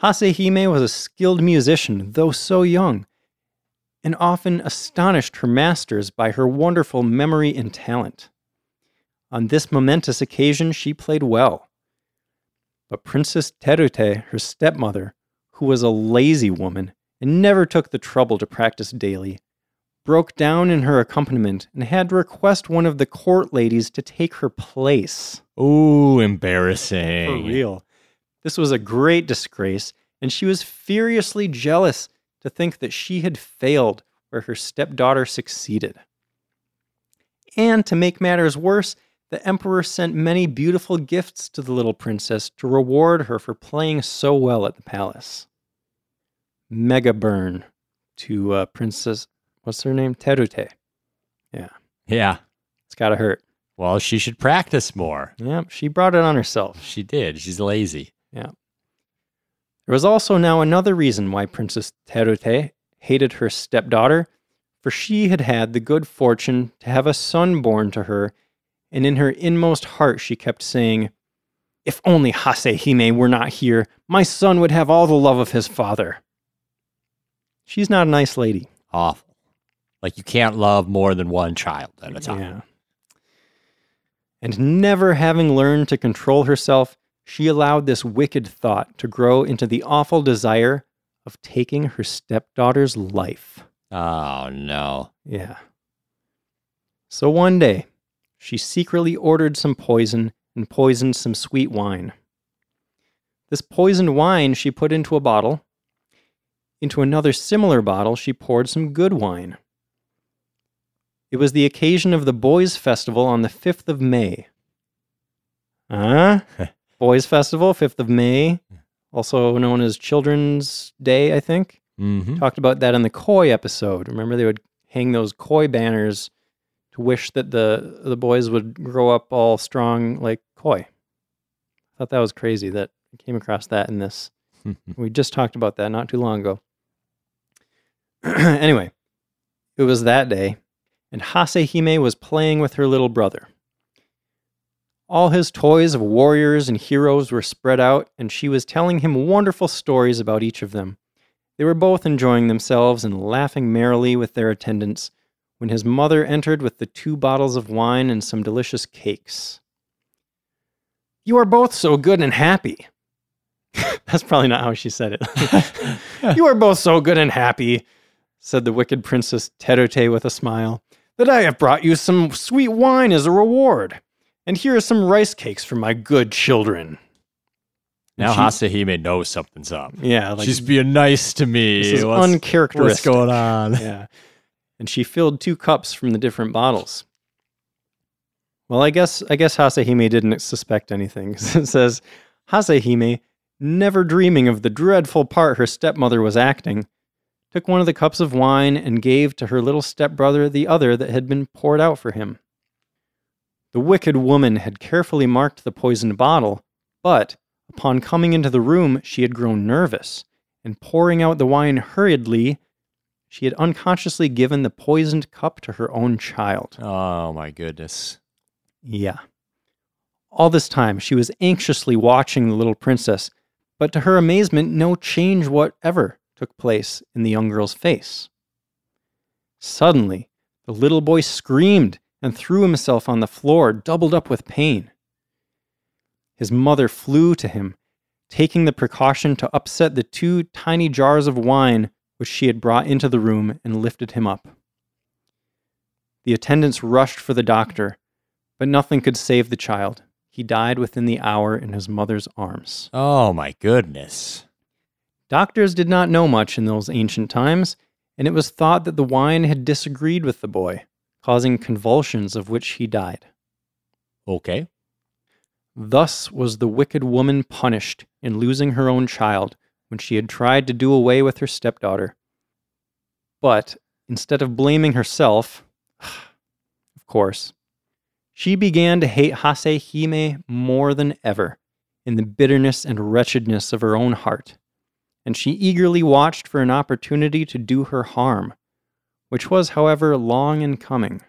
Hasehime was a skilled musician, though so young, and often astonished her masters by her wonderful memory and talent. On this momentous occasion, she played well. But Princess Terute, her stepmother, who was a lazy woman and never took the trouble to practice daily, broke down in her accompaniment and had to request one of the court ladies to take her place. Ooh, embarrassing. For real. This was a great disgrace, and she was furiously jealous to think that she had failed where her stepdaughter succeeded. And to make matters worse, the emperor sent many beautiful gifts to the little princess to reward her for playing so well at the palace. Mega burn to uh, Princess, what's her name? Terute. Yeah. Yeah. It's gotta hurt. Well, she should practice more. Yep, she brought it on herself. She did. She's lazy. There was also now another reason why Princess Terute hated her stepdaughter, for she had had the good fortune to have a son born to her, and in her inmost heart she kept saying, If only Hasehime were not here, my son would have all the love of his father. She's not a nice lady. Awful. Like you can't love more than one child at a time. Yeah. And never having learned to control herself, she allowed this wicked thought to grow into the awful desire of taking her stepdaughter's life. Oh no. Yeah. So one day, she secretly ordered some poison and poisoned some sweet wine. This poisoned wine she put into a bottle. Into another similar bottle, she poured some good wine. It was the occasion of the Boys' Festival on the 5th of May. Huh? Boys' Festival, 5th of May, also known as Children's Day, I think. Mm-hmm. Talked about that in the koi episode. Remember they would hang those koi banners to wish that the the boys would grow up all strong like koi. I thought that was crazy that I came across that in this. We just talked about that not too long ago. anyway, it was that day, and Hasehime was playing with her little brother. All his toys of warriors and heroes were spread out, and she was telling him wonderful stories about each of them. They were both enjoying themselves and laughing merrily with their attendants when his mother entered with the two bottles of wine and some delicious cakes. You are both so good and happy. That's probably not how she said it. you are both so good and happy, said the wicked princess Terute with a smile, that I have brought you some sweet wine as a reward. And here are some rice cakes for my good children. Now She- Hasehime knows something's up. Yeah, like She's being nice to me. this is what's, what's going on? yeah. And she filled two cups from the different bottles. Well, I guess I guess Hasehime didn't suspect anything. it says Hasehime, never dreaming of the dreadful part her stepmother was acting, took one of the cups of wine and gave to her little stepbrother the other that had been poured out for him. The wicked woman had carefully marked the poisoned bottle, but upon coming into the room, she had grown nervous, and pouring out the wine hurriedly, she had unconsciously given the poisoned cup to her own child. Oh my goodness. Yeah. All this time, she was anxiously watching the little princess, but to her amazement, no change whatever took place in the young girl's face. Suddenly, the little boy screamed and threw himself on the floor, doubled up with pain. His mother flew to him, taking the precaution to upset the two tiny jars of wine which she had brought into the room and lifted him up. The attendants rushed for the doctor, but nothing could save the child. He died within the hour in his mother's arms. Oh my goodness. Doctors did not know much in those ancient times, and it was thought that the wine had disagreed with the boy, causing convulsions of which he died. Okay. Thus was the wicked woman punished in losing her own child when she had tried to do away with her stepdaughter. But instead of blaming herself, of course, she began to hate Hasehime more than ever in the bitterness and wretchedness of her own heart, and she eagerly watched for an opportunity to do her harm, which was, however, long in coming.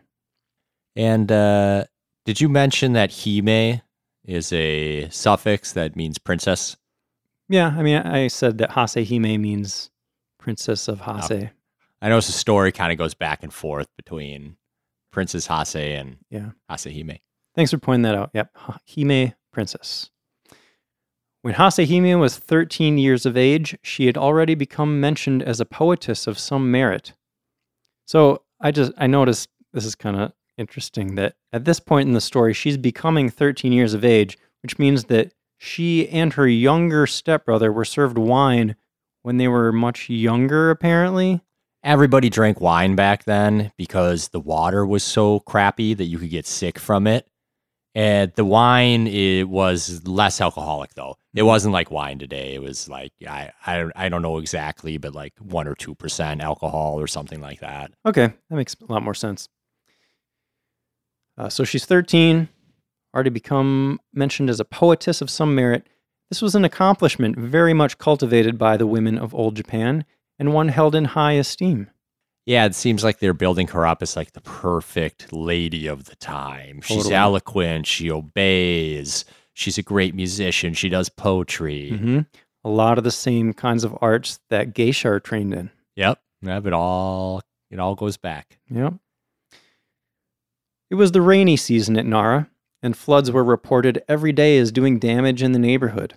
And uh, did you mention that hime is a suffix that means princess? Yeah, I mean, I said that Hasehime means princess of Hase. I know the story kind of goes back and forth between Princess Hase and Yeah. Hasehime. Thanks for pointing that out. Yep. Hime Princess. When Hasehime was 13 years of age, she had already become mentioned as a poetess of some merit. So I just I noticed this is kind of interesting that at this point in the story she's becoming 13 years of age, which means that she and her younger stepbrother were served wine when they were much younger, apparently. Everybody drank wine back then because the water was so crappy that you could get sick from it. And the wine it was less alcoholic though. It wasn't like wine today. It was like I I, I don't know exactly, but like one or two percent alcohol or something like that. Okay, that makes a lot more sense. Uh, so she's 13, already become mentioned as a poetess of some merit. This was an accomplishment very much cultivated by the women of old Japan and one held in high esteem. Yeah, it seems like they're building her up as like the perfect lady of the time. She's Totally. eloquent, she obeys, she's a great musician, she does poetry. hmm A lot of the same kinds of arts that geisha are trained in. Yep. Yep, it all it all goes back. Yep. It was the rainy season at Nara, and floods were reported every day as doing damage in the neighborhood.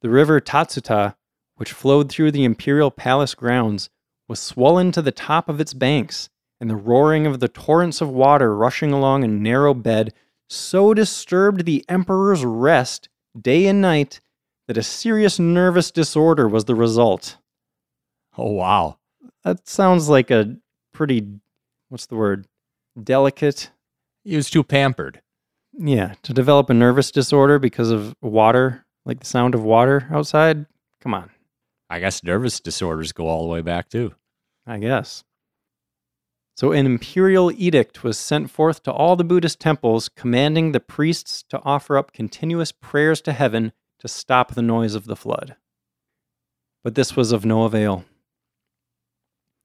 The river Tatsuta, which flowed through the imperial palace grounds, was swollen to the top of its banks, and the roaring of the torrents of water rushing along a narrow bed so disturbed the emperor's rest day and night that a serious nervous disorder was the result. Oh wow. That sounds like a pretty, what's the word? Delicate. He was too pampered. Yeah, to develop a nervous disorder because of water, like the sound of water outside. Come on, I guess nervous disorders go all the way back too. I guess. So, an imperial edict was sent forth to all the Buddhist temples, commanding the priests to offer up continuous prayers to heaven to stop the noise of the flood. But this was of no avail.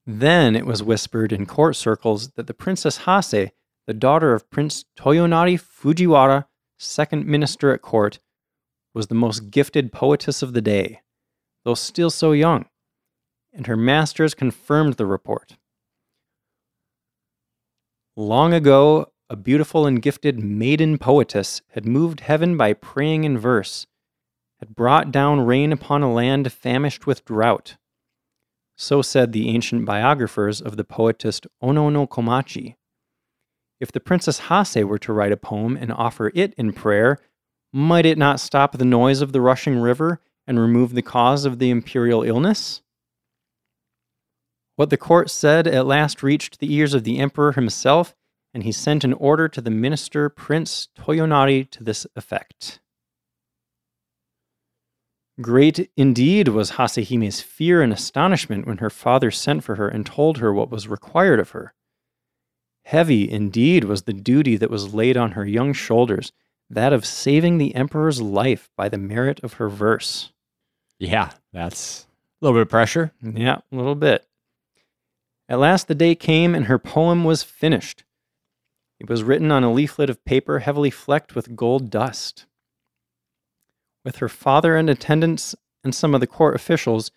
Then it was whispered in court circles that the Princess Hase, the daughter of Prince Toyonari Fujiwara, second minister at court, was the most gifted poetess of the day, though still so young, and her masters confirmed the report. Long ago, a beautiful and gifted maiden poetess had moved heaven by praying in verse, had brought down rain upon a land famished with drought. So said the ancient biographers of the poetess Ono no Komachi. If the Princess Hase were to write a poem and offer it in prayer, might it not stop the noise of the rushing river and remove the cause of the imperial illness? What the court said at last reached the ears of the emperor himself, and he sent an order to the minister Prince Toyonari to this effect. Great indeed was Hasehime's fear and astonishment when her father sent for her and told her what was required of her. Heavy indeed was the duty that was laid on her young shoulders, that of saving the emperor's life by the merit of her verse. Yeah, that's a little bit of pressure. Yeah, a little bit. At last the day came and her poem was finished. It was written on a leaflet of paper heavily flecked with gold dust. With her father and attendants and some of the court officials,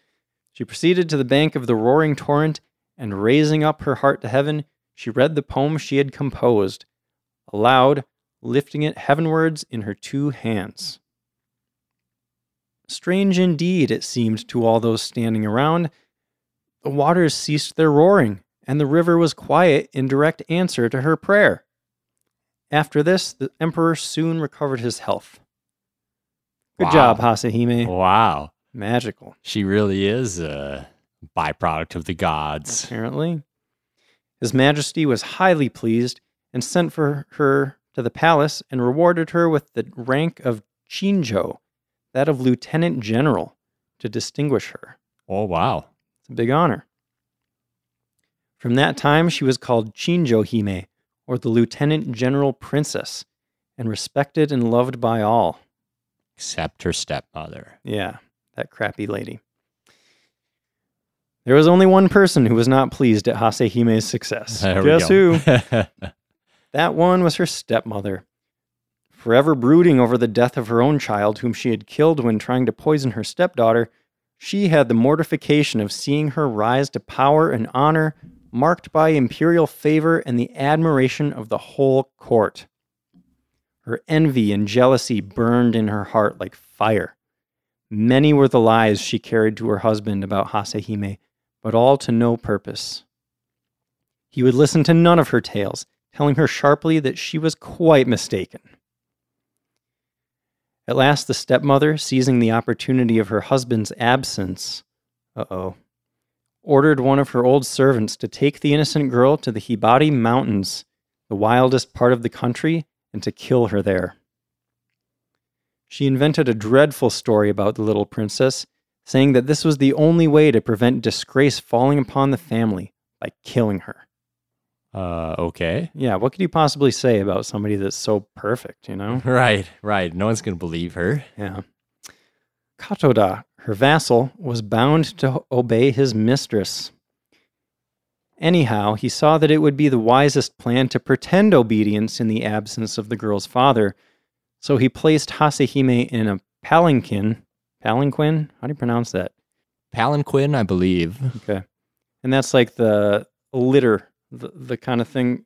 she proceeded to the bank of the roaring torrent, and raising up her heart to heaven, she read the poem she had composed, aloud, lifting it heavenwards in her two hands. Strange indeed it seemed to all those standing around. The waters ceased their roaring, and the river was quiet in direct answer to her prayer. After this, the emperor soon recovered his health. Good Wow. job, Hasehime. Wow. Magical, She really is a byproduct of the gods. apparently. His Majesty was highly pleased and sent for her to the palace and rewarded her with the rank of Chinjo, that of lieutenant general, to distinguish her. Oh wow. It's a big honor. From that time, she was called Chinjo Hime, or the Lieutenant General Princess, and respected and loved by all. Except her stepmother. Yeah, that crappy lady. There was only one person who was not pleased at Hasehime's success. There Guess who? That one was her stepmother. Forever brooding over the death of her own child, whom she had killed when trying to poison her stepdaughter, she had the mortification of seeing her rise to power and honor, marked by imperial favor and the admiration of the whole court. Her envy and jealousy burned in her heart like fire. Many were the lies she carried to her husband about Hasehime, but all to no purpose. He would listen to none of her tales, telling her sharply that she was quite mistaken. At last, the stepmother, seizing the opportunity of her husband's absence, uh oh, ordered one of her old servants to take the innocent girl to the Hibari Mountains, the wildest part of the country, and to kill her there. She invented a dreadful story about the little princess, saying that this was the only way to prevent disgrace falling upon the family by killing her. Uh, okay. Yeah, what could you possibly say about somebody that's so perfect, you know? Right, right. No one's going to believe her. Yeah. Katoda, her vassal, was bound to obey his mistress. Anyhow, he saw that it would be the wisest plan to pretend obedience in the absence of the girl's father, so he placed Hasehime in a palanquin. Palanquin? How do you pronounce that? Palanquin, I believe. Okay. And that's like the litter, the, the kind of thing.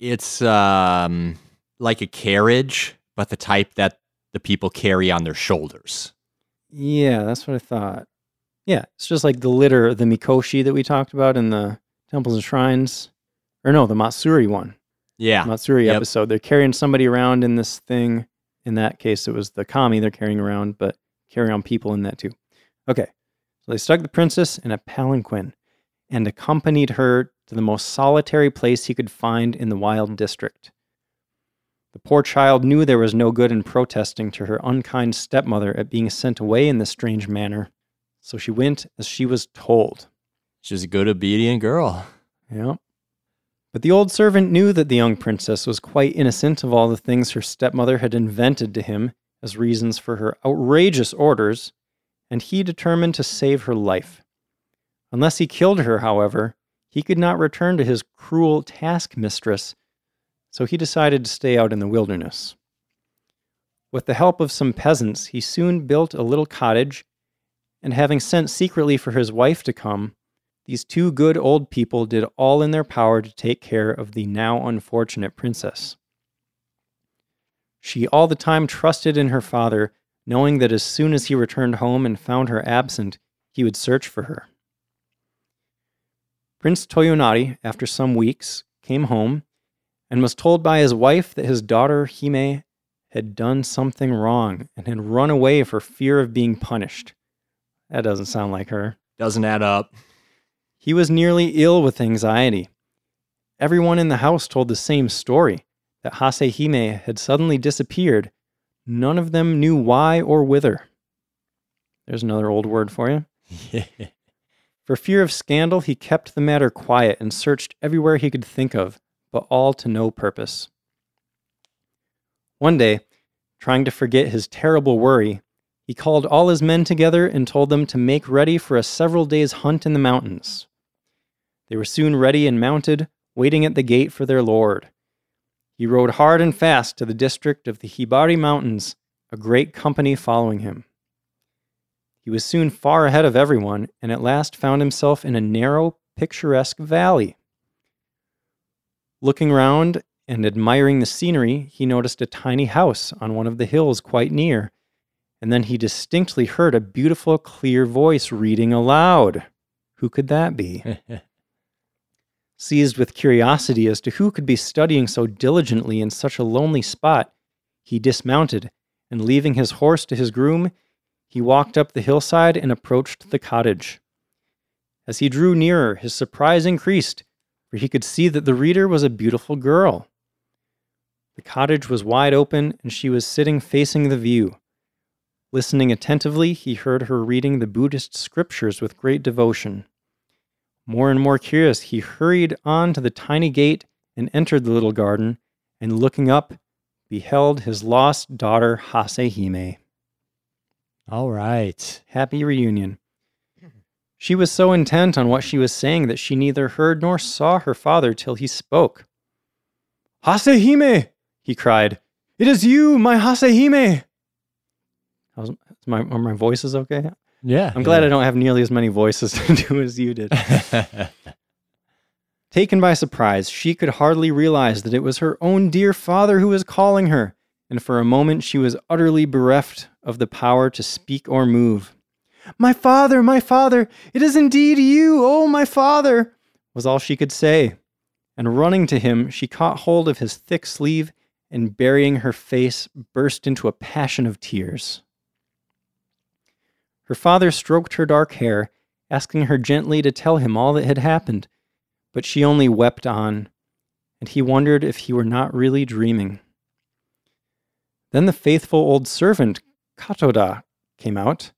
It's um like a carriage, but the type that the people carry on their shoulders. Yeah, that's what I thought. Yeah, it's just like the litter, the Mikoshi that we talked about in the temples and shrines. Or no, the Matsuri one. Yeah. Matsuri Yep. episode. They're carrying somebody around in this thing. In that case, it was the kami they're carrying around, but carry on people in that too. Okay. So they stuck the princess in a palanquin and accompanied her to the most solitary place he could find in the wild district. The poor child knew there was no good in protesting to her unkind stepmother at being sent away in this strange manner, so she went as she was told. She's a good, obedient girl. Yeah. But the old servant knew that the young princess was quite innocent of all the things her stepmother had invented to him as reasons for her outrageous orders, and he determined to save her life. Unless he killed her, however, he could not return to his cruel taskmistress, so he decided to stay out in the wilderness. With the help of some peasants, he soon built a little cottage, and having sent secretly for his wife to come, these two good old people did all in their power to take care of the now unfortunate princess. She all the time trusted in her father, knowing that as soon as he returned home and found her absent, he would search for her. Prince Toyonari, after some weeks, came home and was told by his wife that his daughter Hime had done something wrong and had run away for fear of being punished. That doesn't sound like her. Doesn't add up. He was nearly ill with anxiety. Everyone in the house told the same story that Hasehime had suddenly disappeared. None of them knew why or whither. There's another old word for you. For fear of scandal, he kept the matter quiet and searched everywhere he could think of, but all to no purpose. One day, trying to forget his terrible worry, he called all his men together and told them to make ready for a several days' hunt in the mountains. They were soon ready and mounted, waiting at the gate for their lord. He rode hard and fast to the district of the Hibari Mountains, a great company following him. He was soon far ahead of everyone and at last found himself in a narrow, picturesque valley. Looking round and admiring the scenery, he noticed a tiny house on one of the hills quite near, and then he distinctly heard a beautiful, clear voice reading aloud. Who could that be? Seized with curiosity as to who could be studying so diligently in such a lonely spot, he dismounted, and leaving his horse to his groom, he walked up the hillside and approached the cottage. As he drew nearer, his surprise increased, for he could see that the reader was a beautiful girl. The cottage was wide open, and she was sitting facing the view. Listening attentively, he heard her reading the Buddhist scriptures with great devotion. More and more curious, he hurried on to the tiny gate and entered the little garden, and looking up, beheld his lost daughter Hasehime. All right. Happy reunion. She was so intent on what she was saying that she neither heard nor saw her father till he spoke. Hasehime! he cried. It is you, my Hasehime! How's, my, are my voices okay? Yeah. I'm glad I don't have nearly as many voices to do as you did. Taken by surprise, she could hardly realize that it was her own dear father who was calling her, and for a moment she was utterly bereft of the power to speak or move. My father, my father, it is indeed you, oh, my father, was all she could say. And running to him, she caught hold of his thick sleeve and burying her face, burst into a passion of tears. Her father stroked her dark hair, asking her gently to tell him all that had happened, but she only wept on, and he wondered if he were not really dreaming. Then the faithful old servant, Katoda, came out,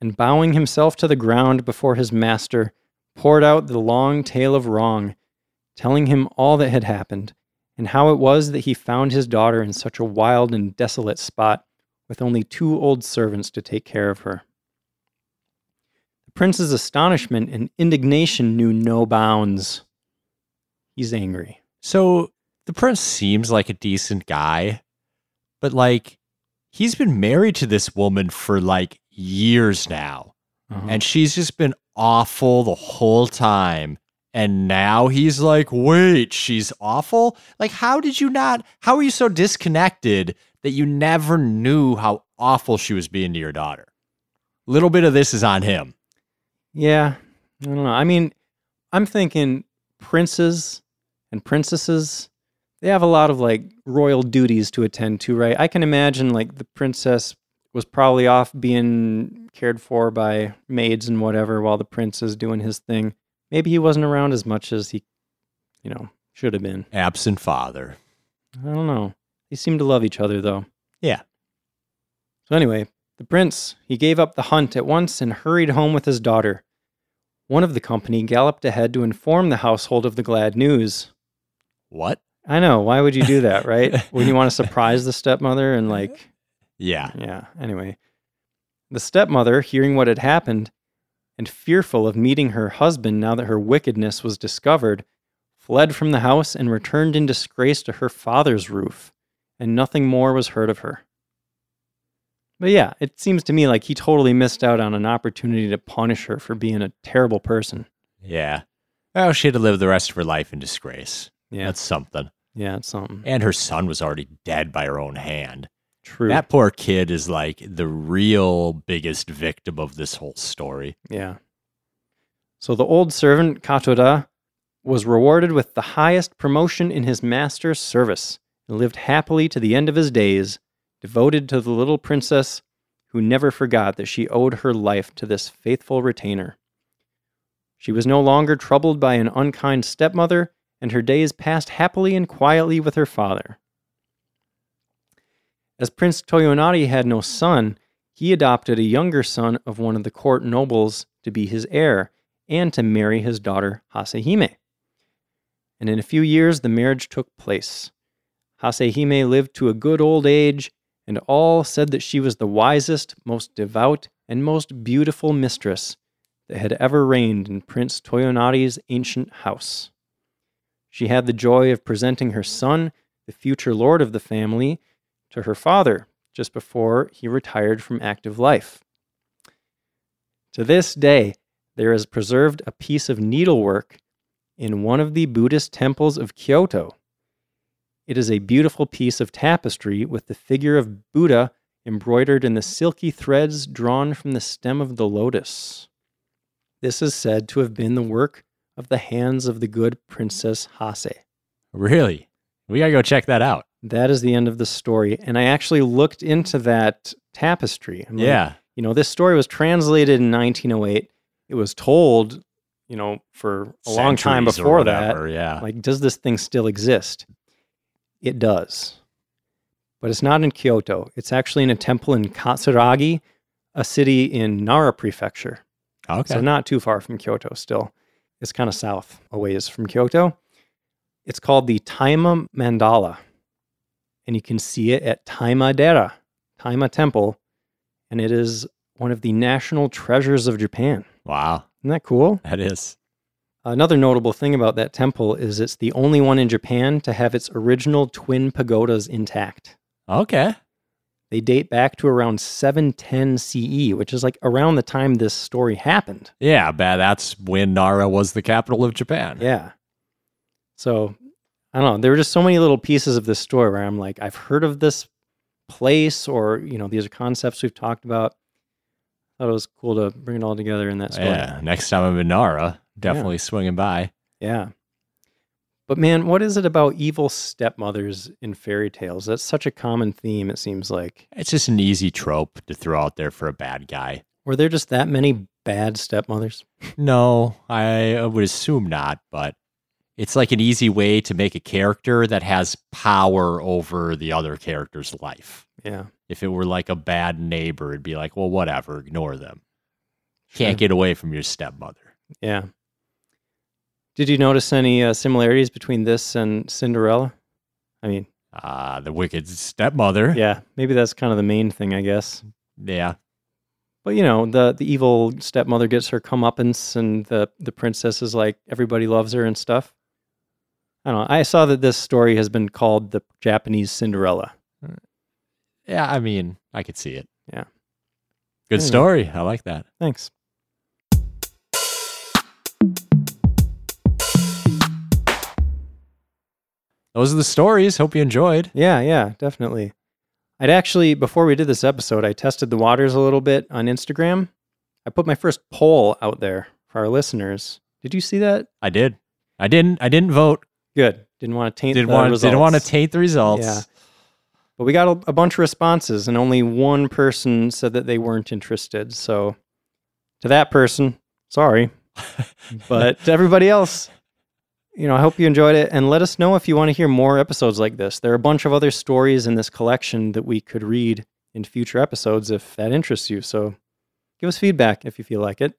and bowing himself to the ground before his master, poured out the long tale of wrong, telling him all that had happened, and how it was that he found his daughter in such a wild and desolate spot, with only two old servants to take care of her. The prince's astonishment and indignation knew no bounds. He's angry. So the prince seems like a decent guy, but like he's been married to this woman for like years now. Uh-huh. And she's just been awful the whole time. And now he's like, wait, she's awful? Like, how did you not? How are you so disconnected that you never knew how awful she was being to your daughter? Little bit of this is on him. Yeah, I don't know. I mean, I'm thinking princes and princesses, they have a lot of like royal duties to attend to, right? I can imagine like the princess was probably off being cared for by maids and whatever while the prince is doing his thing. Maybe he wasn't around as much as he, you know, should have been. Absent father. I don't know. They seem to love each other though. Yeah. So anyway, the prince, he gave up the hunt at once and hurried home with his daughter. One of the company galloped ahead to inform the household of the glad news. What? I know. Why would you do that, right? when you want to surprise the stepmother and like, Yeah. yeah. Anyway, the stepmother, hearing what had happened and fearful of meeting her husband now that her wickedness was discovered, fled from the house and returned in disgrace to her father's roof, and nothing more was heard of her. But yeah, it seems to me like he totally missed out on an opportunity to punish her for being a terrible person. Yeah. Oh, she had to live the rest of her life in disgrace. Yeah, That's something. yeah, it's something. And her son was already dead by her own hand. True. That poor kid is like the real biggest victim of this whole story. Yeah. So the old servant, Katoda, was rewarded with the highest promotion in his master's service and lived happily to the end of his days, devoted to the little princess who never forgot that she owed her life to this faithful retainer. She was no longer troubled by an unkind stepmother, and her days passed happily and quietly with her father. As Prince Toyonari had no son, he adopted a younger son of one of the court nobles to be his heir and to marry his daughter Hasehime. And in a few years, the marriage took place. Hasehime lived to a good old age, and all said that she was the wisest, most devout, and most beautiful mistress that had ever reigned in Prince Toyonari's ancient house. She had the joy of presenting her son, the future lord of the family, to her father just before he retired from active life. To this day, there is preserved a piece of needlework in one of the Buddhist temples of Kyoto. It is a beautiful piece of tapestry with the figure of Buddha embroidered in the silky threads drawn from the stem of the lotus. This is said to have been the work of the hands of the good Princess Hase. Really? We gotta go check that out. That is the end of the story. And I actually looked into that tapestry. I'm like, Yeah. you know, this story was translated in 1908. It was told, you know, for a long time Centuries or before that. Yeah. Like, does this thing still exist? It does. But it's not in Kyoto. It's actually in a temple in Katsuragi, a city in Nara Prefecture. okay. So not too far from Kyoto still. It's kind of south a ways from Kyoto. It's called the Taima Mandala. And you can see it at Taima Dera, Taima Temple. And it is one of the national treasures of Japan. wow. Isn't that cool? That is. Another notable thing about that temple is it's the only one in Japan to have its original twin pagodas intact. Okay. They date back to around 710 CE, which is like around the time this story happened. Yeah, but that's when Nara was the capital of Japan. Yeah. So I don't know. There were just so many little pieces of this story where I'm like, I've heard of this place, or you know, these are concepts we've talked about. thought it was cool to bring it all together in that story. Yeah. Next time I'm in Nara, definitely swinging by. Yeah. But man, what is it about evil stepmothers in fairy tales? That's such a common theme, it seems like. It's just an easy trope to throw out there for a bad guy. Were there just that many bad stepmothers? No, I would assume not, but it's like an easy way to make a character that has power over the other character's life. Yeah. If it were like a bad neighbor, it'd be like, well, whatever, ignore them. Can't Sure. get away from your stepmother. Yeah. Did you notice any uh, similarities between this and Cinderella? I mean, Ah, the wicked stepmother. yeah, maybe that's kind of the main thing, I guess. Yeah. But you know, the the evil stepmother gets her comeuppance, and the the princess is like everybody loves her and stuff. I don't know. I saw that this story has been called the Japanese Cinderella. Yeah, I mean, I could see it. Yeah. Good Anyway. story. I like that. Thanks. Those are the stories. Hope you enjoyed. Yeah, yeah, definitely. I'd actually, before we did this episode, I tested the waters a little bit on Instagram. I put my first poll out there for our listeners. Did you see that? I did. I didn't. I didn't vote. Good. Didn't want to taint Didn't the want. results. Didn't want to taint the results. Yeah. But we got a, a bunch of responses, and only one person said that they weren't interested. So, to that person, sorry. But to everybody else, you know, I hope you enjoyed it. And let us know if you want to hear more episodes like this. There are a bunch of other stories in this collection that we could read in future episodes if that interests you. So, give us feedback if you feel like it.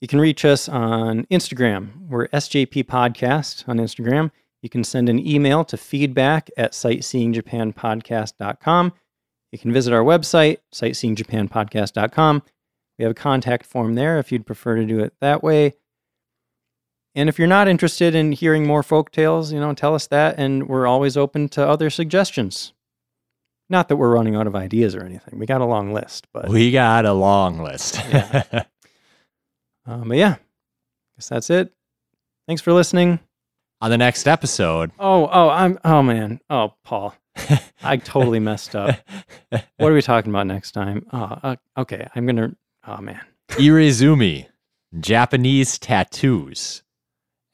You can reach us on Instagram. We're SJP Podcast on Instagram. You can send an email to feedback at sightseeingjapanpodcast.com. You can visit our website, sightseeingjapanpodcast.com. We have a contact form there if you'd prefer to do it that way. And if you're not interested in hearing more folk tales, you know, tell us that, and we're always open to other suggestions. Not that we're running out of ideas or anything. We got a long list, but We got a long list. Yeah. um, but yeah, guess that's it. Thanks for listening. On the next episode, Oh, oh, I'm. Oh man. Oh, Paul, I totally messed up. What are we talking about next time? Oh, uh, okay. I'm gonna. Oh man. Irezumi, Japanese tattoos.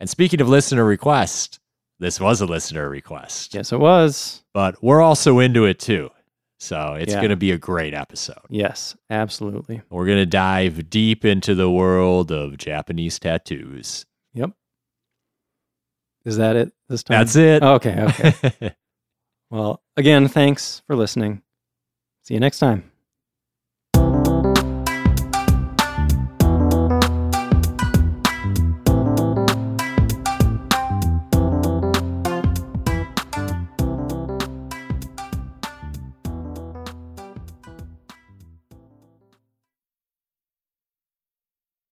And speaking of listener request, this was a listener request, Yes, it was. but we're also into it too. So it's Yeah. going to be a great episode. Yes, absolutely. We're going to dive deep into the world of Japanese tattoos. Yep. Is that it this time? That's it. Oh, okay. Okay. well, again, thanks for listening. See you next time.